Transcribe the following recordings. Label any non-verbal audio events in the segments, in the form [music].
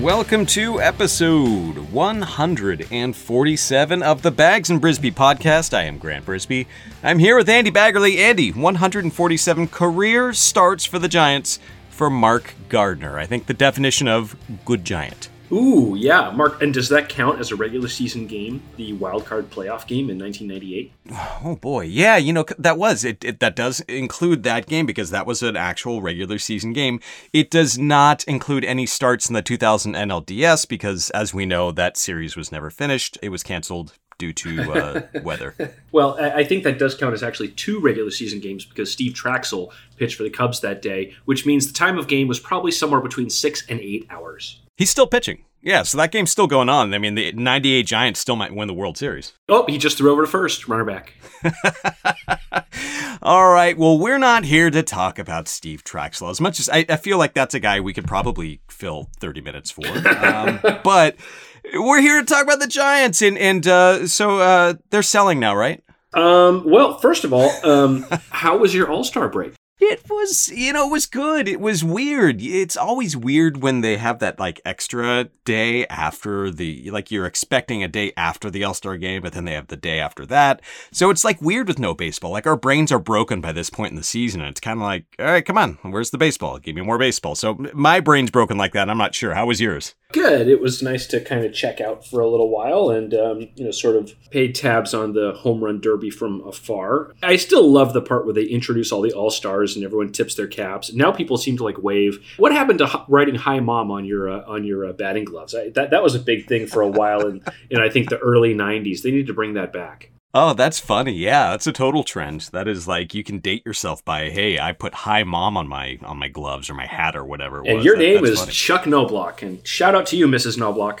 Welcome to episode 147 of the Bags and Brisbee podcast. I am Grant Brisbee. I'm here with Andy Baggerly. Andy, 147 career starts for the Giants for Mark Gardner. I think the definition of good giant. Ooh, yeah, Mark. And does that count as a regular season game, the wild card playoff game in 1998? [sighs] Oh boy, yeah, you know that was it, it. That does include that game because that was an actual regular season game. It does not include any starts in the 2000 NLDS because, as we know, that series was never finished. It was canceled due to uh, [laughs] weather. Well, I I think that does count as actually two regular season games because Steve Trachsel pitched for the Cubs that day, which means the time of game was probably somewhere between six and eight hours. He's still pitching. Yeah, so that game's still going on. I mean, the 98 Giants still might win the World Series. Oh, he just threw over to first, runner back. [laughs] All right, well, we're not here to talk about Steve Trachsel as much as I, I feel like that's a guy we could probably fill 30 minutes for. Um, [laughs] but we're here to talk about the Giants, and, and uh, so uh, they're selling now, right? Um, well, first of all, um, how was your All Star break? It was, you know, it was good. It was weird. It's always weird when they have that like extra day after the, like you're expecting a day after the All Star game, but then they have the day after that. So it's like weird with no baseball. Like our brains are broken by this point in the season. And it's kind of like, all right, come on, where's the baseball? Give me more baseball. So my brain's broken like that. I'm not sure. How was yours? Good. It was nice to kind of check out for a little while and, um, you know, sort of pay tabs on the home run derby from afar. I still love the part where they introduce all the all stars and everyone tips their caps. Now people seem to like wave. What happened to writing "Hi Mom" on your uh, on your uh, batting gloves? I, that that was a big thing for a while and in I think the early '90s. They need to bring that back. Oh, that's funny. Yeah, that's a total trend. That is like you can date yourself by, hey, I put hi mom on my on my gloves or my hat or whatever it And was. your That- name is funny. Chuck Knoblauch. And shout out to you, Mrs. Knoblauch.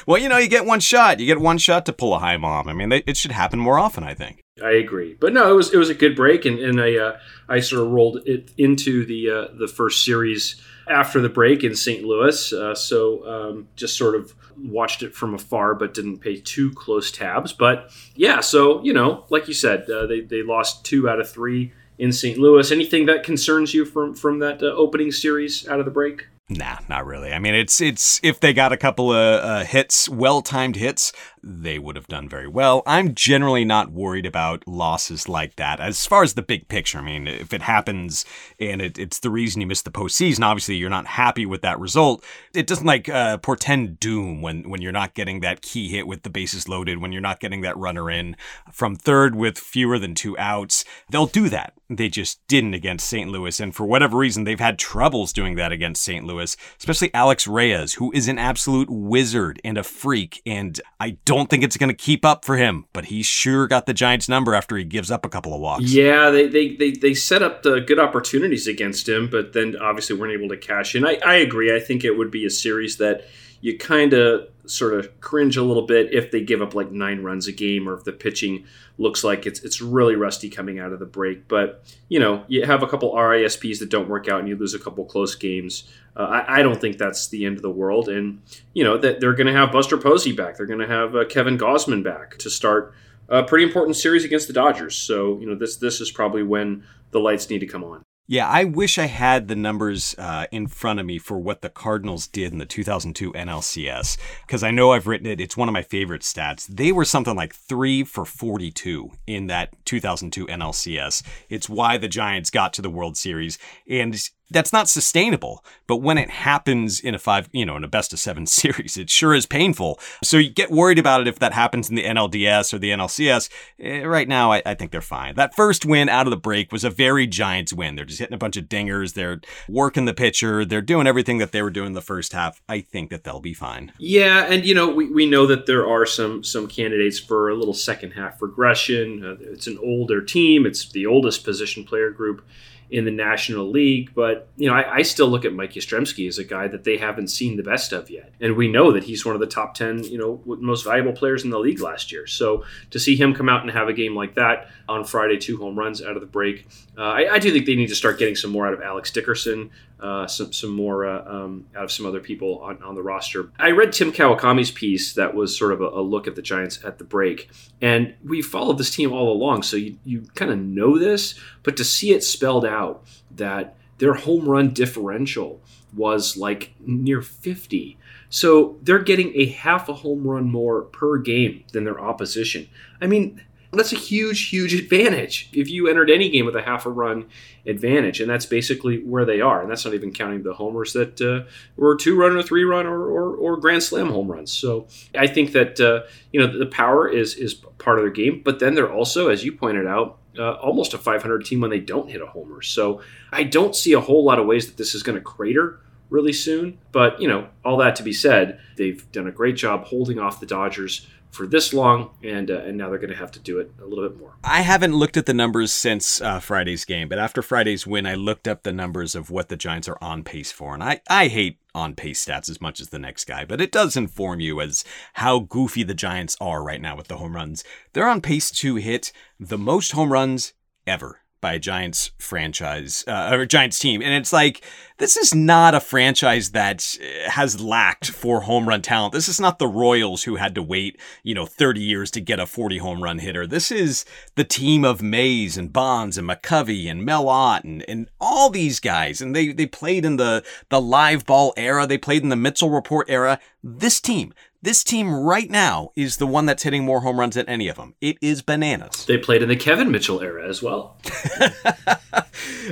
[laughs] well, you know, you get one shot. You get one shot to pull a high mom. I mean, they, it should happen more often, I think. I agree, but no, it was it was a good break, and, and I uh, I sort of rolled it into the uh, the first series after the break in St. Louis, uh, so um, just sort of watched it from afar, but didn't pay too close tabs. But yeah, so you know, like you said, uh, they they lost two out of three in St. Louis. Anything that concerns you from from that uh, opening series out of the break? Nah, not really. I mean, it's it's if they got a couple of uh, hits, well-timed hits, they would have done very well. I'm generally not worried about losses like that. As far as the big picture, I mean, if it happens and it, it's the reason you missed the postseason, obviously you're not happy with that result. It doesn't like uh, portend doom when when you're not getting that key hit with the bases loaded, when you're not getting that runner in from third with fewer than two outs. They'll do that. They just didn't against St. Louis, and for whatever reason, they've had troubles doing that against St. Louis, especially Alex Reyes, who is an absolute wizard and a freak, and I don't think it's going to keep up for him, but he sure got the Giants' number after he gives up a couple of walks. Yeah, they, they, they, they set up the good opportunities against him, but then obviously weren't able to cash in. I, I agree. I think it would be a series that you kind of sort of cringe a little bit if they give up like nine runs a game or if the pitching looks like it's it's really rusty coming out of the break. But you know, you have a couple RISPs that don't work out and you lose a couple close games. Uh, I, I don't think that's the end of the world. And you know that they're going to have Buster Posey back. They're going to have uh, Kevin Gausman back to start a pretty important series against the Dodgers. So you know this this is probably when the lights need to come on. Yeah, I wish I had the numbers uh, in front of me for what the Cardinals did in the 2002 NLCS because I know I've written it. It's one of my favorite stats. They were something like three for 42 in that 2002 NLCS. It's why the Giants got to the World Series. And that's not sustainable. But when it happens in a five, you know, in a best of seven [laughs] series, it sure is painful. So you get worried about it if that happens in the NLDS or the NLCS. Eh, right now, I, I, think they're fine. That first win out of the break was a very Giants win. They're just hitting a bunch of dingers. They're working the pitcher. They're doing everything that they were doing the first half. I think that they'll be fine. Yeah, and you know, we, we know that there are some some candidates for a little second half regression. Uh, it's an older team. It's the oldest position player group in the National League. But, you know, I, I, still look at Mike Yastrzemski as a guy that they haven't seen the best of yet. And we know that he's one of the top 10, you know, most valuable players in the league last year. So to see him come out and have a game like that on Friday, two home runs out of the break, uh, I, I, do think they need to start getting some more out of Alex Dickerson, uh, some, some more uh, um, out of some other people on, on the roster. I read Tim Kawakami's piece that was sort of a, a look at the Giants at the break. And we followed this team all along. So you, you kind of know this, but to see it spelled out that their home run differential was like near 50. So they're getting a half a home run more per game than their opposition. I mean, that's a huge, huge advantage if you entered any game with a half a run advantage, and that's basically where they are. And that's not even counting the homers that uh, were two run or three run or, or, or, grand slam home runs. So I think that uh, you know the power is is part of their game, but then they're also, as you pointed out, uh, almost a 500 team when they don't hit a homer. So I don't see a whole lot of ways that this is going to crater really soon. But you know, all that to be said, they've done a great job holding off the Dodgers for this long, and uh, and now they're going to have to do it a little bit more. I haven't looked at the numbers since uh, Friday's game, but after Friday's win, I looked up the numbers of what the Giants are on pace for, and I I hate on pace stats as much as the next guy, but it does inform you as how goofy the Giants are right now with the home runs. They're on pace to hit the most home runs ever by a Giants franchise uh, or Giants team. And it's like, this is not a franchise that uh, has lacked for home run talent. This is not the Royals who had to wait, you know, 30 years to get a 40 home run hitter. This is the team of Mays and Bonds and McCovey and Mel Ott and, and all these guys. And they, they played in the, the live ball era. They played in the Mitchell Report era. This team, this team right now is the one that's hitting more home runs than any of them. It is bananas. They played in the Kevin Mitchell era as well. [laughs]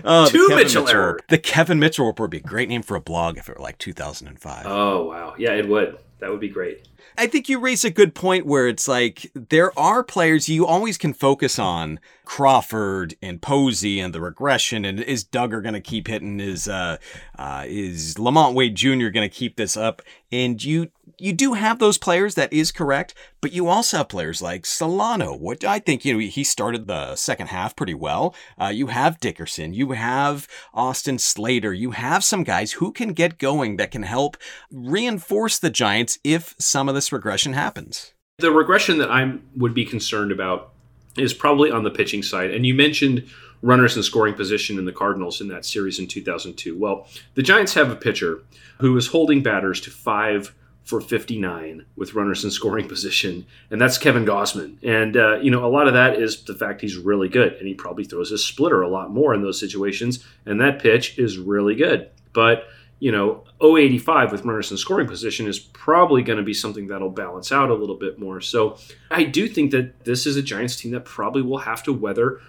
uh, Two Mitchell, Mitchell era. The Kevin Mitchell report would be a great name for a blog if it were like 2005. Oh wow, yeah, it would. That would be great. I think you raise a good point where it's like there are players you always can focus on Crawford and Posey and the regression and is Duggar going to keep hitting is uh, uh is LaMonte Wade Jr. going to keep this up and you you do have those players that is correct but you also have players like Solano what I think you know he started the second half pretty well uh, you have Dickerson you have Austin Slater you have some guys who can get going that can help reinforce the Giants if some of this regression happens the regression that I would be concerned about is probably on the pitching side. And you mentioned runners in scoring position in the Cardinals in that series in 2002. Well, the Giants have a pitcher who is holding batters to five for 59 with runners in scoring [laughs] position, and that's Kevin Gausman. And, uh, you know, a lot of that is the fact he's really good, and he probably throws his splitter a lot more in those situations, and that pitch is really good. But you know, 085 with runners in scoring position is probably going to be something that'll balance out a little bit more. So I do think that this is a Giants team that probably will have to weather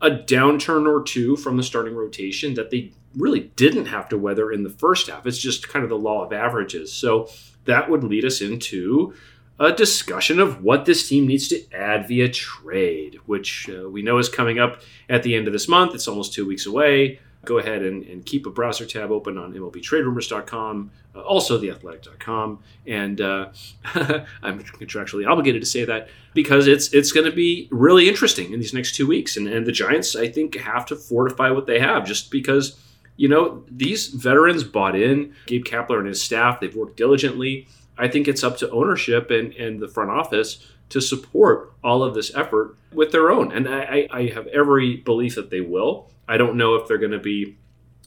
a downturn or two from the starting rotation that they really didn't have to weather in the first half. It's just kind of the law of averages. So that would lead us into a discussion of what this team needs to add via trade, which uh, we know is coming up at the end of this month. It's almost two weeks away go ahead and, and keep a browser tab open on MLBTradeRumors.com, uh, also TheAthletic.com, and uh, [laughs] I'm contractually obligated to say that because it's it's going to be really interesting in these next two weeks, and and the Giants I think have to fortify what they have just because you know these veterans bought in, Gabe Kapler and his staff, they've worked diligently. I think it's up to ownership and, and the front office to support all of this effort with their own. And I, I have every belief that they will. I don't know if they're going to be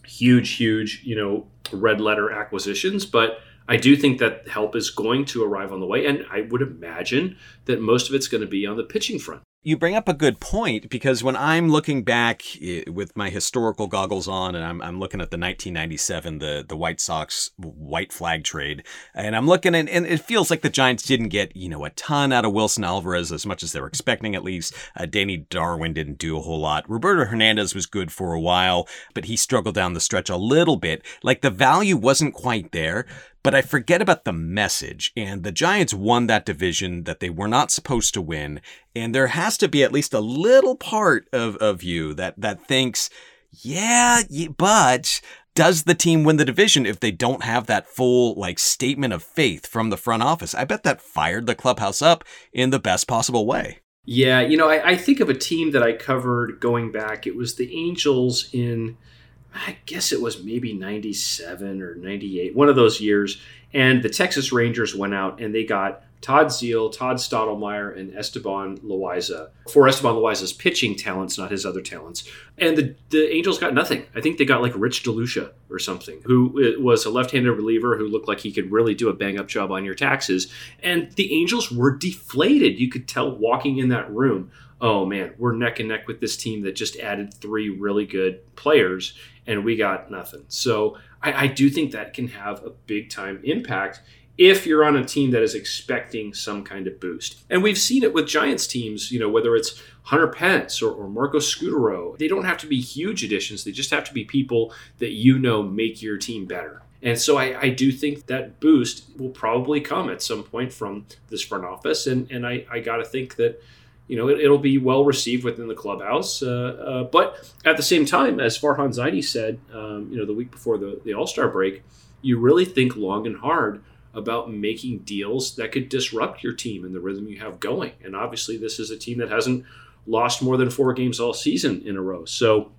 huge, huge, you know, red letter acquisitions, but I do think that help is going to arrive on the way. And I would imagine that most of it's going to be on the pitching front. You bring up a good point because when I'm looking back eh, with my historical goggles on and I'm, I'm looking at the 1997, the, the White Sox white flag trade, and I'm looking at, and it feels like the Giants didn't get, you know, a ton out of Wilson Alvarez as much as they were expecting at least. Uh, Danny Darwin didn't do a whole lot. Roberto Hernandez was good for a while, but he struggled down the stretch a little bit. Like the value wasn't quite there, but I forget about the message. And the Giants won that division that they were not supposed to win. And there has to be at least a little part of, of you that, that thinks, yeah, but does the team win the division if they don't have that full like statement of faith from the front office? I bet that fired the clubhouse up in the best possible way. Yeah, you know, I, I think of a team that I covered going back. It was the Angels in I guess it was maybe 97 or 98, one of those years. And the Texas Rangers went out and they got Todd Zeile, Todd Stottlemyre, and Esteban Loaiza for Esteban Loaiza's pitching talents, not his other talents. And the, the Angels got nothing. I think they got like Rich DeLucia or something, who uh, was a left handed reliever who looked like he could really do a bang up job on your taxes. And the Angels were deflated. You could tell walking in that room oh man, we're neck and neck with this team that just added three really good players and we got nothing. So I, I do think that can have a big time impact if you're on a team that is expecting some kind of boost. And we've seen it with Giants teams, you know, whether it's Hunter Pence or, or Marco Scutaro, they don't have to be huge additions. They just have to be people that you know make your team better. And so I, I do think that boost will probably come at some point from this front office. And, and I, I got to think that you know, it, will be well received within the clubhouse. Uh, uh, but at the same time, as Farhan Zaidi said, um, you know, the week before the, the All Star break, you really think long and hard about making deals that could disrupt your team and the rhythm you have going. And obviously, this is a team that hasn't lost more than four games all season in a row. So,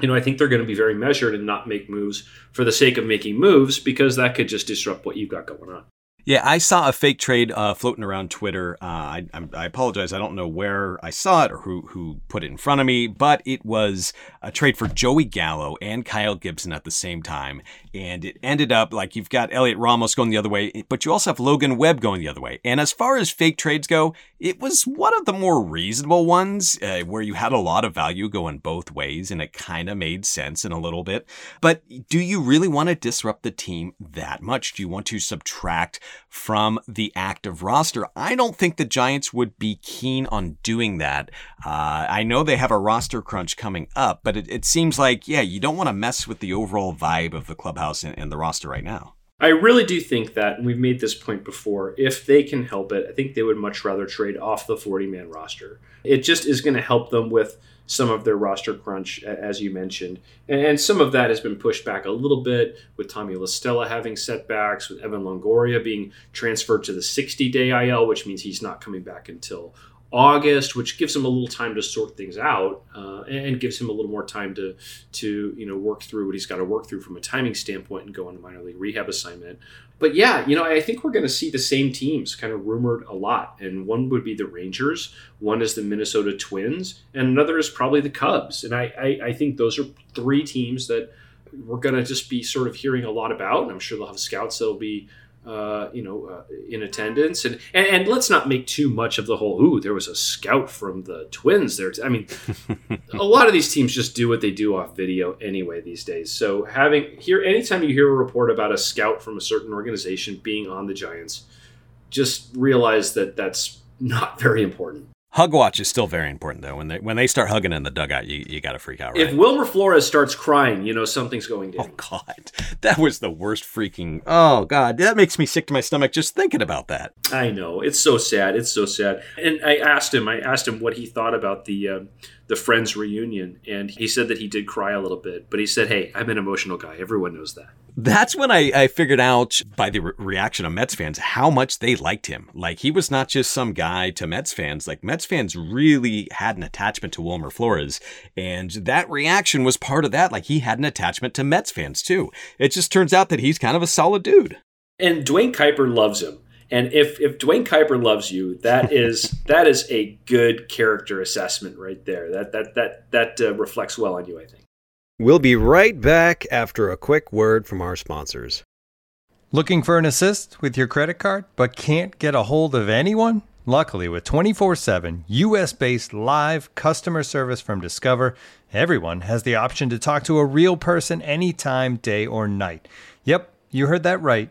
you know, I think they're going to be very measured and not make moves for the sake of making moves because that could just disrupt what you've got going on. Yeah, I saw a fake trade uh, floating around Twitter. Uh, I, I, apologize, I don't know where I saw it or who who put it in front of me, but it was a trade for Joey Gallo and Kyle Gibson at the same time, and it ended up like you've got Heliot Ramos going the other way, but you also have Logan Webb going the other way. And as far as fake trades go, it was one of the more reasonable ones uh, where you had a lot of value going both ways, and it kind of made sense in a little bit. But do you really want to disrupt the team that much? Do you want to subtract? from the active roster. I don't think the Giants would be keen on doing that. Uh, I know they have a roster crunch coming up, but it, it seems like, yeah, you don't want to mess with the overall vibe of the clubhouse and, and the roster right now. I really do think that, and we've made this point before, if they can help it, I think they would much rather trade off the 40 man roster. It just is going to help them with some of their roster crunch, as you mentioned. And some of that has been pushed back a little bit with Tommy La Stella having setbacks, with Evan Longoria being transferred to the 60 day IL, which means he's not coming back until August, which gives him a little time to sort things out uh, and gives him a little more time to to you know work through what he's got to work through from a timing standpoint and go on a minor league rehab assignment. But yeah, you know, I think we're going to see the same teams kind of rumored a lot, and one would be the Rangers, one is the Minnesota Twins, and another is probably the Cubs. And I I, I think those are three teams that we're going to just be sort of hearing a lot about, and I'm sure they'll have scouts that'll be uh, you know, uh, in attendance, and, and, and let's not make too much of the whole. Ooh, there was a scout from the Twins there. I mean, [laughs] a lot of these teams just do what they do off video anyway these days. So having here, anytime you hear a report about a scout from a certain organization being on the Giants, just realize that that's not [laughs] very important. Hug watch is still very important though. When they when they start hugging in the dugout, you, you got to freak out. Right? If Wilmer Flores starts crying, you know something's going down. Oh God, [laughs] that was the worst freaking. Oh God, that makes me sick to my stomach just thinking about that. I know it's so sad. It's so sad. And I asked him. I asked him what he thought about the. Uh, the Friends reunion, and he said that he did cry a little bit, but he said, "Hey, I'm an emotional guy. Everyone knows that." That's when I, I figured out by the re- reaction of Mets fans how much they liked him. Like he was not just some guy to Mets fans. Like Mets fans really had an attachment to Wilmer Flores, and that reaction was part of that. Like he had an attachment to Mets fans too. It just turns out that he's kind of a solid dude. And Duane Kuiper loves him. And if if Duane Kuiper loves you, that is [laughs] that is a good character assessment right there. That that that that uh, reflects well on you, I think. We'll be right back after a quick word from our sponsors. Looking for an assist with your credit card but can't get a hold of anyone? Luckily, with 24 7 US based live customer service from Discover, everyone has the option to talk to a real person anytime, day or night. Yep, you heard that right.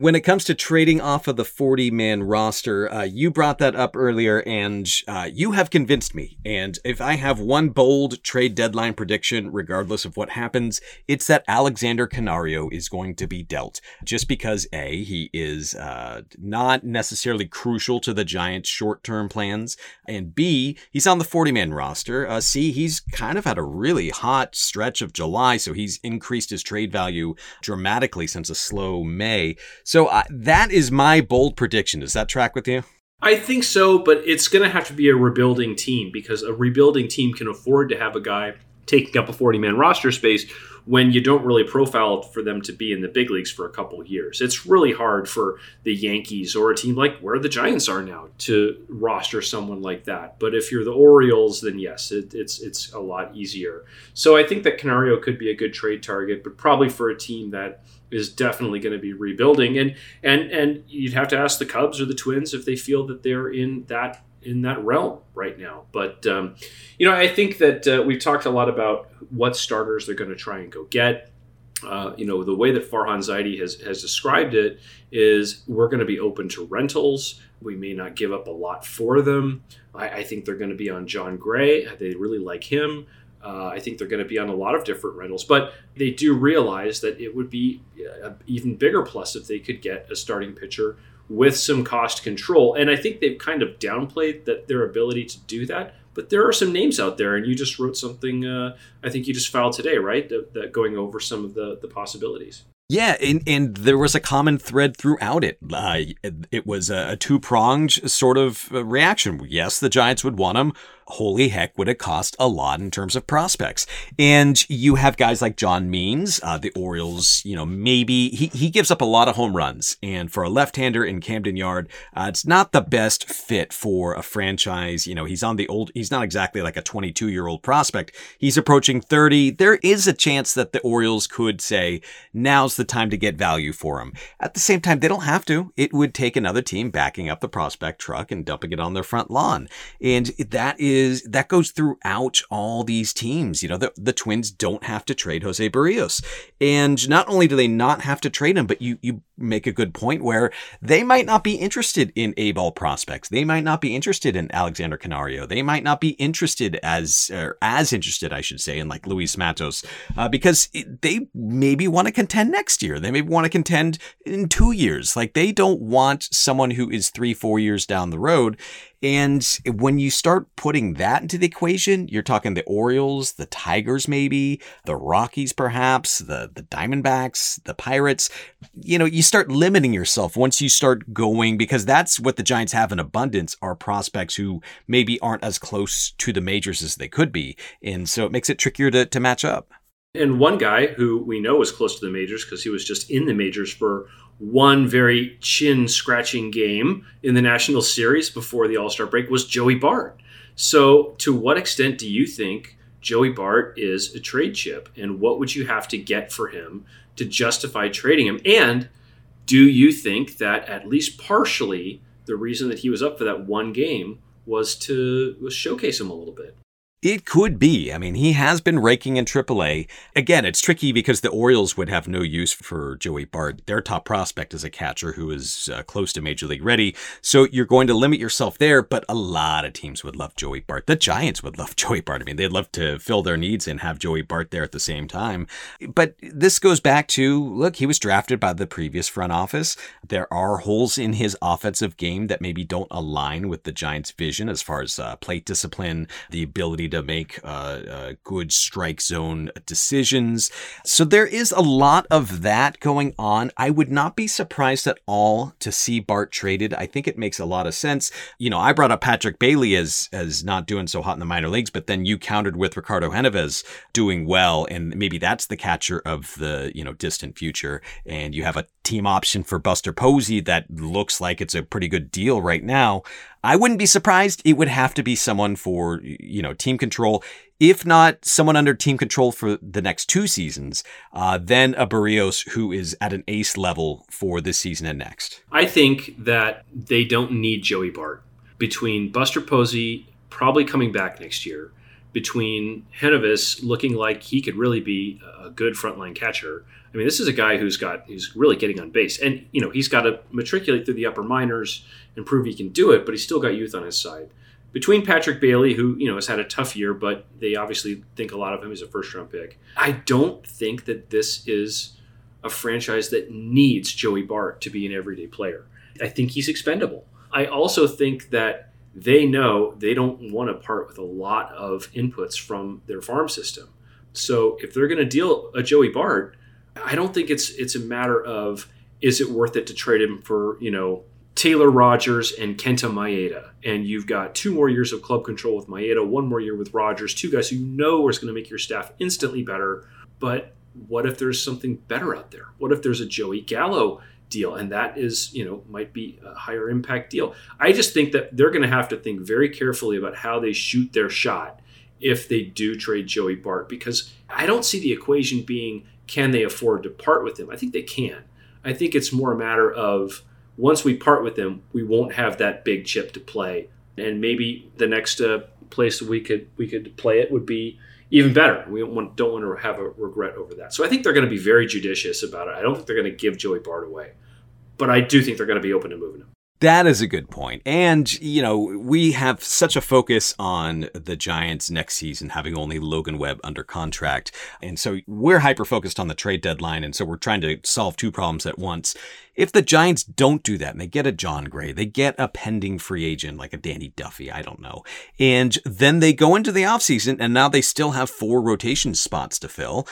When it comes to trading off of the 40 man roster, uh, you brought that up earlier and uh, you have convinced me. And if I have one bold trade deadline prediction, regardless of what happens, it's that Alexander Canario is going to be dealt. Just because A, he is uh, not necessarily crucial to the Giants' short term plans, and B, he's on the 40 man roster. Uh, C, he's kind of had a really hot stretch of July, so he's increased his trade value dramatically since a slow May. So uh, that is my bold prediction. Does that track with you? I think so, but it's going to have to be a rebuilding team because a rebuilding team can afford to have a guy taking up a 40 man roster space when you don't really profile for them to be in the big leagues for a couple years. It's really hard for the Yankees or a team like where the Giants are now to roster someone like that. But if you're the Orioles, then yes, it, it's it's a lot easier. So I think that Canario could be a good trade target, but probably for a team that is definitely going to be rebuilding and and and you'd have to ask the Cubs or the Twins if they feel that they're in that in that realm right now. But um, you know, I think that uh, we've talked a lot about what starters they're going to try and go get. Uh, you know, the way that Farhan Zaidi has has described it is we're going to be open to rentals. We may not give up a lot for them. I, I think they're going to be on Jon Gray. They really like him. Uh, I think they're going to be on a lot of different rentals, but they do realize that it would be an even bigger plus if they could get a starting pitcher with some cost control. And I think they've kind of downplayed that their ability to do that. But there are some names out there, and you just wrote something. Uh, I think you just filed today, right? That, that going over some of the the possibilities. Yeah, and, and there was a common thread throughout it. Uh, it was a, a two pronged sort of uh, reaction. Yes, the Giants would want him holy heck, would it cost a lot in terms of prospects? And you have guys like John Means, uh, the Orioles, you know, maybe he, he gives up a lot of home runs. And for a left hander in Camden Yard, uh, it's not the best fit for a franchise. You know, he's on the old, he's not exactly like a 22 year old prospect. He's approaching 30. There is a chance that the Orioles could say, now's the time to get value for him. At the same time, they don't have to. It would take another team backing up the prospect truck and dumping it on their front lawn. And that is is that goes throughout all these teams. You know, the, the Twins don't have to trade Jose Berrios. And not only do they not have to trade him, but you, you make a good point where they might not be interested in A ball prospects. They might not be interested in Alexander Canario. They might not be interested as, or as interested, I should say, in like Luis Matos, uh, because it, they maybe want to contend next year. They maybe want to contend in two years. Like they don't want someone who is three, four years down the road. And when you start putting that into the equation, you're talking the Orioles, the Tigers, maybe the Rockies, perhaps the, the Diamondbacks, the Pirates. You know, you start limiting yourself once you start going because that's what the Giants have in abundance are prospects who maybe aren't as close to the majors as they could be. And so it makes it trickier to, to match up. And one guy who we know is close to the majors because he was just in the majors for one very chin scratching game in the National Series before the All Star break was Joey Bart. So, to what extent do you think Joey Bart is a trade chip? And what would you have to get for him to justify trading him? And do you think that at least partially the reason that he was up for that one game was to showcase him a little bit? It could be. I mean, he has been raking in AAA. Again, it's tricky because the Orioles would have no use for Joey Bart. Their top prospect is a catcher who is uh, close to major league ready. So you're going to limit yourself there, but a lot of teams would love Joey Bart. The Giants would love [laughs] Joey Bart. I mean, they'd love to fill their needs and have Joey Bart there at the same time. But this goes back to look, he was drafted by the previous front office. There are holes in his offensive game that maybe don't align with the Giants' vision as far as uh, plate discipline, the ability to make uh, uh, good strike zone decisions. So there is a lot of that going on. I would not be surprised at all to see Bart traded. I think it makes a lot of sense. You know, I brought up Patrick Bailey as as not doing so hot in the minor leagues, but then you countered with Ricardo Genovez doing well, and maybe that's the catcher of the you know distant future. And you have a team option for Buster Posey that looks like it's a pretty good deal right now. I wouldn't be surprised. It would have to be someone for, you know, team control. If not someone under team control for the next two seasons, uh, then a Berrios who is at an ace level for this season and next. I think that they don't need Joey Bart. Between Buster Posey probably coming back next year, between Genovez looking like he could really be a good frontline catcher. I mean, this is a guy who's got who's really getting on base, and you know he's got to matriculate through the upper minors and prove he can do it, but he's still got youth on his side. Between Patrick Bailey, who you know has had a tough year, but they obviously think a lot of him as a first round pick. I don't think that this is a franchise that needs Joey Bart to be an everyday player. I think he's expendable. I also think that they know they don't want to part with a lot of inputs from their farm system. So if they're going to deal a Joey Bart, I don't think it's it's a matter of is it worth it to trade him for you know Taylor Rogers and Kenta Maeda, and you've got two more years of club control with Maeda, one more year with Rogers, two guys who you know are going to make your staff instantly better. But what if there's something better out there? What if there's a Joey Gallo deal, and that is you know might be a higher impact deal? I just think that they're going to have to think very carefully about how they shoot their shot if they do trade Joey Bart, because I don't see the equation being can they afford to part with him? I think they can. I think it's more a matter of once we part with him, we won't have that big chip to play, and maybe the next uh, place we could we could play it would be even better. We don't want, don't want to have a regret over that. So I think they're going to be very judicious about it. I don't think they're going to give Joey Bart away, but I do think they're going to be open to moving him. That is a good point. And, you know, we have such a focus on the Giants next season having only Logan Webb under contract. And so we're hyper focused on the trade deadline. And so we're trying to solve two problems at once. If the Giants don't do that and they get a Jon Gray, they get a pending free agent like a Danny Duffy, I don't know. And then they go into the offseason and now they still have four rotation spots to fill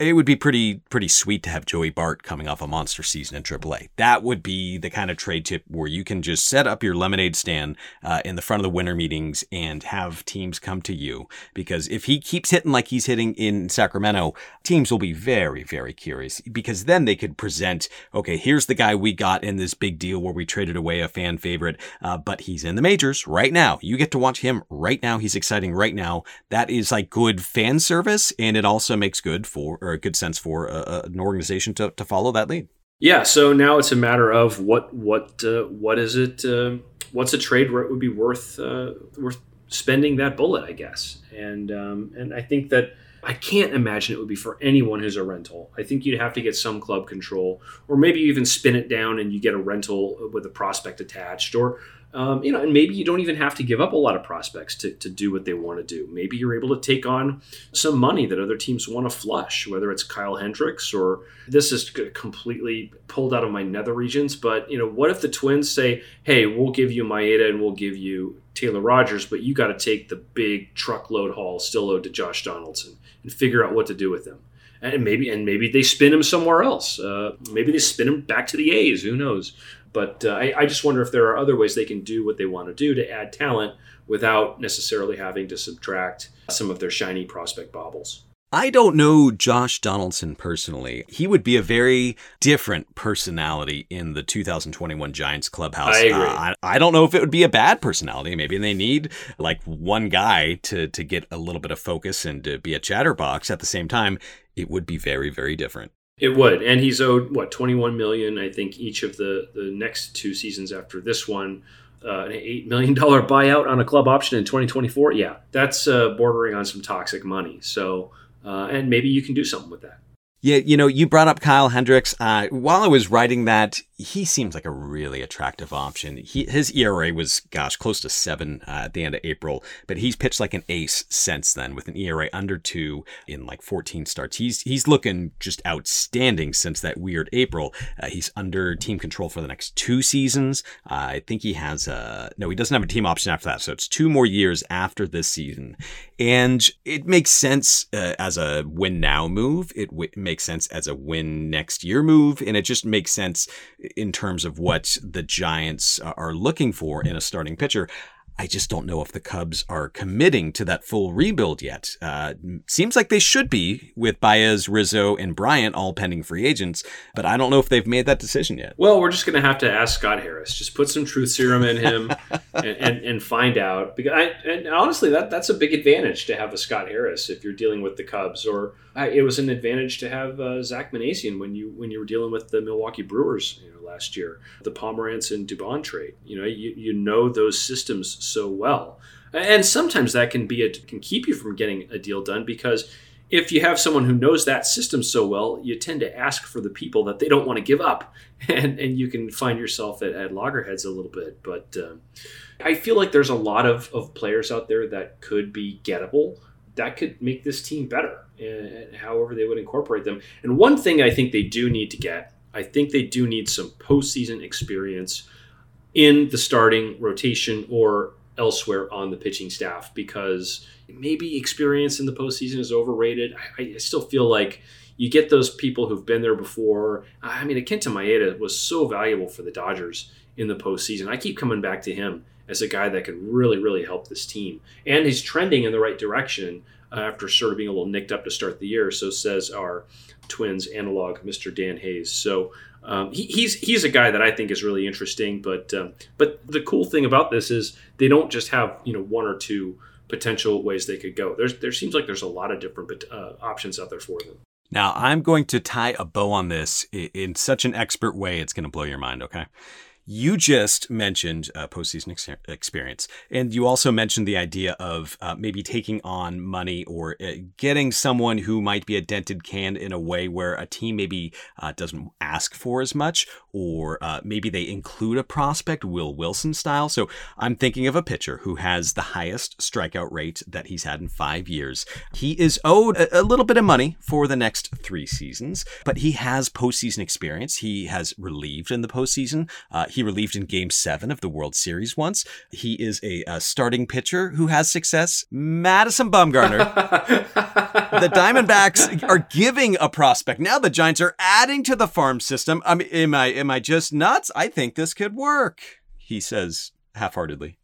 it would be pretty pretty sweet to have Joey Bart coming off a monster season in AAA. That would be the kind of trade tip where you can just set up your lemonade stand uh, in the front of the winter meetings and have teams come to you. Because if he keeps hitting like he's hitting in Sacramento, teams will be very very curious. Because then they could present, okay, here's the guy we got in this big deal where we traded away a fan favorite, uh, but he's in the majors right now. You get to watch him right now. He's exciting right now. That is like good fan service, and it also makes good for or a good sense for a, an organization to, to follow that lead. Yeah. So now it's a matter of what what uh, what is it? Uh, what's a trade where it would be worth uh, worth spending that bullet? I guess. And um, and I think that I can't imagine it would be for anyone who's a rental. I think you'd have to get some club control, or maybe even spin it down and you get a rental with a prospect attached, or um, you know, and maybe you don't even have to give up a lot of prospects to, to do what they want to do. Maybe you're able to take on some money that other teams want to flush, whether it's Kyle Hendricks or this is completely pulled out of my nether regions. But you know, what if the Twins say, "Hey, we'll give you Maeda and we'll give you Taylor Rogers, but you got to take the big truckload haul, still owed to Josh Donaldson, and figure out what to do with him." And maybe and maybe they spin him somewhere else. Uh, maybe they spin him back to the A's. Who knows? But uh, I, I, just wonder if there are other ways they can do what they want to do to add talent without necessarily having to subtract some of their shiny prospect baubles. I don't know Josh Donaldson personally. He would be a very different personality in the 2021 Giants clubhouse. I agree. Uh, I, I, don't know if it would be a bad personality. Maybe they need like one guy to to get a little bit of focus and to be a chatterbox. At the same time, it would be very very different. It would, and he's owed what twenty one million. I think each of the the next two seasons after this one, uh, an eight million dollar buyout on a club option in 2024. Yeah, that's uh, bordering on some toxic money. So, uh, and maybe you can do something with that. Yeah, you know, you brought up Kyle Hendricks. Uh, while I was writing that, he seems like a really attractive option. He, his ERA was, gosh, close to seven uh, at the end of April, but he's pitched like an ace since then with an ERA under two in like 14 starts. He's he's looking just outstanding since that weird April. Uh, he's under team control for the next two seasons. I think he has a no, he doesn't have a team option after that, so it's two more years after this season, and it makes sense uh, as a win now move. It w- makes sense as a win next year move, and it just makes sense in terms of what the Giants are looking for in a starting pitcher. I just don't know if the Cubs are committing to that full rebuild yet. Uh, seems like they should be with Baez, Rizzo, and Bryant all pending free agents, but I don't know if they've made that decision yet. Well, we're just going to have to ask Scott Harris. Just put some truth serum in him [laughs] and, and, and, find out. Because I, and honestly, that that's a big advantage to have a Scott Harris if you're dealing with the Cubs, or uh, it was an advantage to have uh, Zach Minasian when you when you were dealing with the Milwaukee Brewers. You know, last year, the Pomeranz and Dubon trade. You know, you, you know those systems so well, and sometimes that can be a, can keep you from getting a deal done because if you have someone who knows that system so well, you tend to ask for the people that they don't want to give up, [laughs] and and you can find yourself at, at loggerheads a little bit. But um, I feel like there's a lot of, of players out there that could be gettable that could make this team better, and however they would incorporate them. And one thing I think they do need to get I think they do need some postseason experience in the starting rotation or elsewhere on the pitching staff because maybe experience in the postseason is overrated. I, I still feel like you get those people who've been there before. I mean, Kenta Maeda was so valuable for the Dodgers in the postseason. I keep coming back to him as a guy that could really, really help this team. And he's trending in the right direction after sort of being a little nicked up to start the year. So says our Twins analog, Mr. Dan Hayes. So um, he, he's he's a guy that I think is really interesting. But um, but the cool thing about this is they don't just have you know one or two potential ways they could go. There's there seems like there's a lot of different uh, options out there for them. Now I'm going to tie a bow on this in such an expert way it's going to blow your mind. Okay. You just mentioned uh, postseason ex- experience, and you also mentioned the idea of uh, maybe taking on money or uh, getting someone who might be a dented can in a way where a team maybe uh, doesn't ask for as much, or uh, maybe they include a prospect, Will Wilson style. So I'm thinking of a pitcher who has the highest strikeout rate that he's had in five years. He is owed a, a little bit of money for the next three seasons, but he has postseason experience. He has relieved in the postseason. Uh, he relieved in Game Seven of the World Series once. He is a, a starting pitcher who has success. Madison Bumgarner. the [laughs] Diamondbacks are giving a prospect. Now the Giants are adding to the farm system. I mean, am I am I just nuts? I think this could work. He says half-heartedly.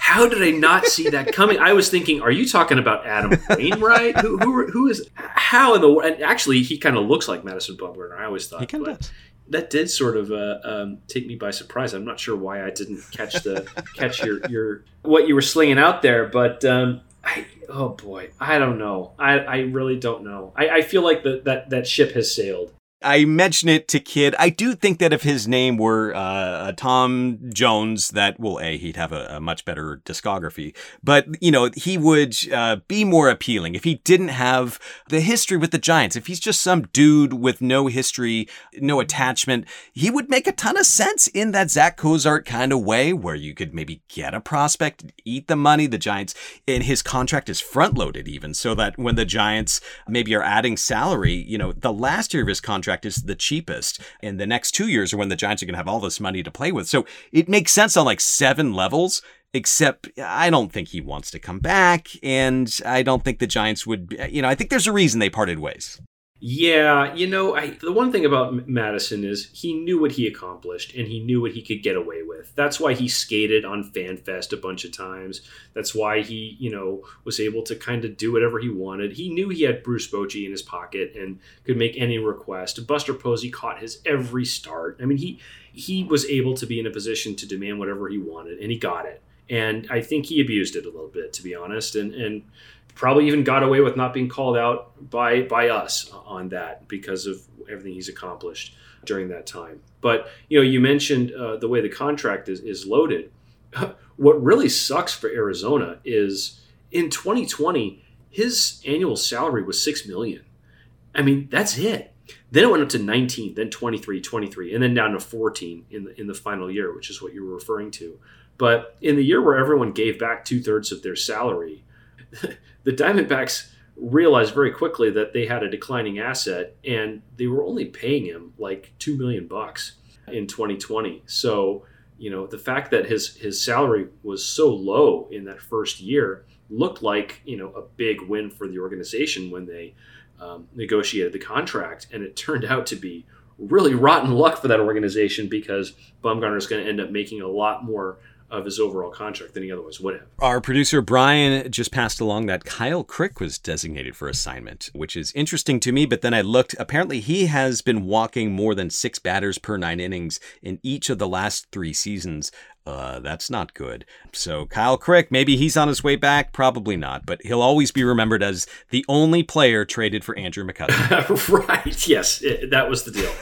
How did I not see that coming? I was thinking, are you talking about Adam Wainwright? who, who, who is, how in the world? And actually, he kind of looks like Madison Bumgarner. I always thought. He kind of does that did sort of uh, um, take me by surprise. I'm not sure why I didn't catch the catch your your what you were slinging out there, but um, I oh boy, I don't know. I, I really don't know. I, I feel like the, that that ship has sailed. I mention it to Kid. I do think that if his name were uh, Tom Jones, that well, a he'd have a, a, much better discography. But you know, he would uh, be more appealing if he didn't have the history with the Giants. If he's just some dude with no history, no attachment, he would make a ton of sense in that Zach Cozart kind of way, where you could maybe get a prospect, eat the money. The Giants, and his contract is front loaded even, so that when the Giants maybe are adding salary, you know, the last year of his contract contract is the cheapest. And the next two years are when the Giants are going to have all this money to play with. So it makes sense on like seven levels except I don't think he wants to come back. And I don't think the Giants would, you know, I think there's a reason they parted ways. Yeah, you know, I, the one thing about Madison is he knew what he accomplished and he knew what he could get away with. That's why he skated on FanFest a bunch of times. That's why he, you know, was able to kind of do whatever he wanted. He knew he had Bruce Bochy in his pocket and could make any request. Buster Posey caught his every start. I mean, he he was able to be in a position to demand whatever he wanted, and he got it. And I think he abused it a little bit, to be honest. And and probably even got away with not being called out by by us on that because of everything he's accomplished during that time. But you know, you mentioned uh, the way the contract is, is loaded. [laughs] what really sucks for Arizona is in 2020 his annual salary was 6 million. I mean, that's it. Then it went up to 19, then 23, 23, and then down to 14 in the in the final year, which is what you were referring to. But in the year where everyone gave back two thirds of their salary, [laughs] the Diamondbacks realized very quickly that they had a declining asset, and they were only paying him like two million bucks in 2020. So you know the fact that his his salary was so low in that first year looked like you know a big win for the organization when they um, negotiated the contract, and it turned out to be really rotten luck for that organization because Bumgarner is going to end up making a lot more of his overall contract than he otherwise would have. Our producer Brian just passed along that Kyle Crick was designated for assignment, which is interesting to me. But then I looked, apparently, he has been walking more than six batters per nine innings in each of the last three seasons uh, that's not good. So Kyle Crick, maybe he's on his way back. Probably not, but he'll always be remembered as the only player traded for Andrew McCutchen. [laughs] right? Yes, it, that was the deal.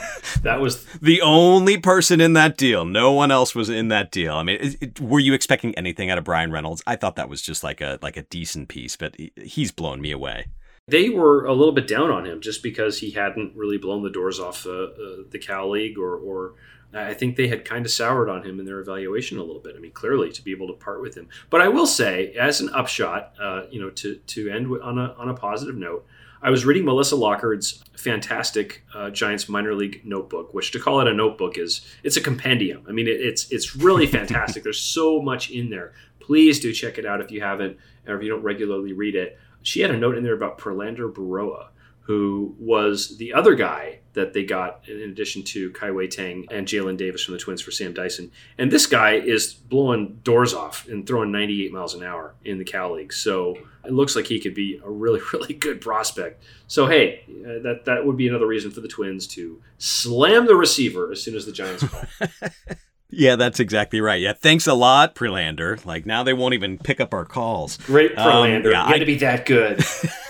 That was [laughs] the only person in that deal. No one else was in that deal. I mean, it, it, were you expecting anything out of Bryan Reynolds? I thought that was just like a like a decent piece, but he's blown me away they were a little bit down on him just because he hadn't really blown the doors off uh, uh, the Cal League or, or I think they had kind of soured on him in their evaluation a little bit. I mean, clearly to be able to part with him. But I will say, as an upshot, uh, you know, to to end on a on a positive note, I was reading Melissa Lockard's fantastic uh, Giants minor league notebook, which to call it a notebook is it's a compendium. I mean, it, it's it's really [laughs] fantastic. There's so much in there. Please do check it out if you haven't, or if you don't regularly read it. She had a note in there about Prelander Berroa who was the other guy that they got in addition to Kai Wei Tang and Jaylin Davis from the Twins for Sam Dyson. And this guy is blowing doors off and throwing 98 miles an hour in the Cal League. So it looks like he could be a really, [laughs] really good prospect. So, hey, uh, that, that would be another reason for the Twins to slam the receiver as soon as the Giants call. [laughs] Yeah, that's exactly right. Yeah, thanks a lot, Prelander. Like now they won't even pick up our calls. Great Prelander. Um, yeah, you got to be that good. [laughs]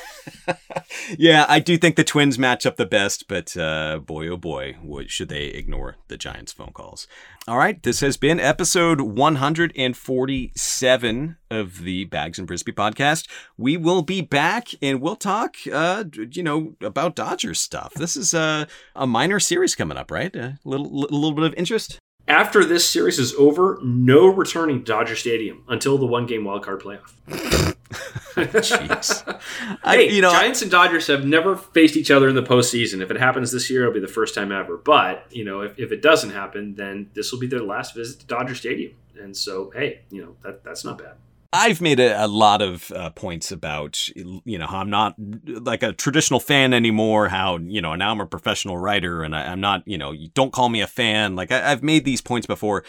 yeah, I do think the Twins match up the best, but uh, boy, oh boy, should they ignore the Giants' phone calls. All right, this has been episode 147 of the Baggs and Brisbee podcast. We will be back and we'll talk, uh, you know, about Dodgers stuff. This is a, a minor series coming up, right? A little, a little bit of interest. After this series is over, no returning Dodger Stadium until the one game wildcard playoff. [laughs] [laughs] Jeez. I, hey, you know, Giants and Dodgers have never faced each other in the postseason. If it happens this year, it'll be the first time ever. But, you know, if, if it doesn't happen, then this will be their last visit to Dodger Stadium. And so, hey, you know, that that's not bad. I've made a, a lot of uh, points about, you know, how I'm not like a traditional fan anymore. How, you know, now I'm a professional writer and I, am not, you know, don't call me a fan. Like I, I've made these points before.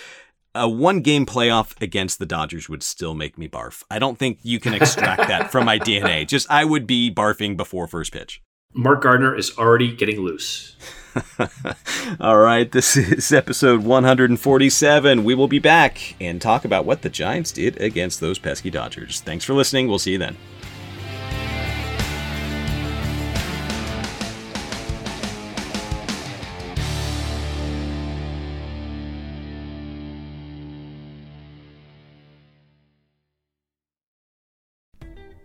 A one game playoff against the Dodgers would still make me barf. I don't think you can extract that from my DNA. [laughs] Just I would be barfing before first pitch. Mark Gardner is already getting loose. [laughs] All right, this is episode 147. We will be back and talk about what the Giants did against those pesky Dodgers. Thanks for listening. We'll see you then.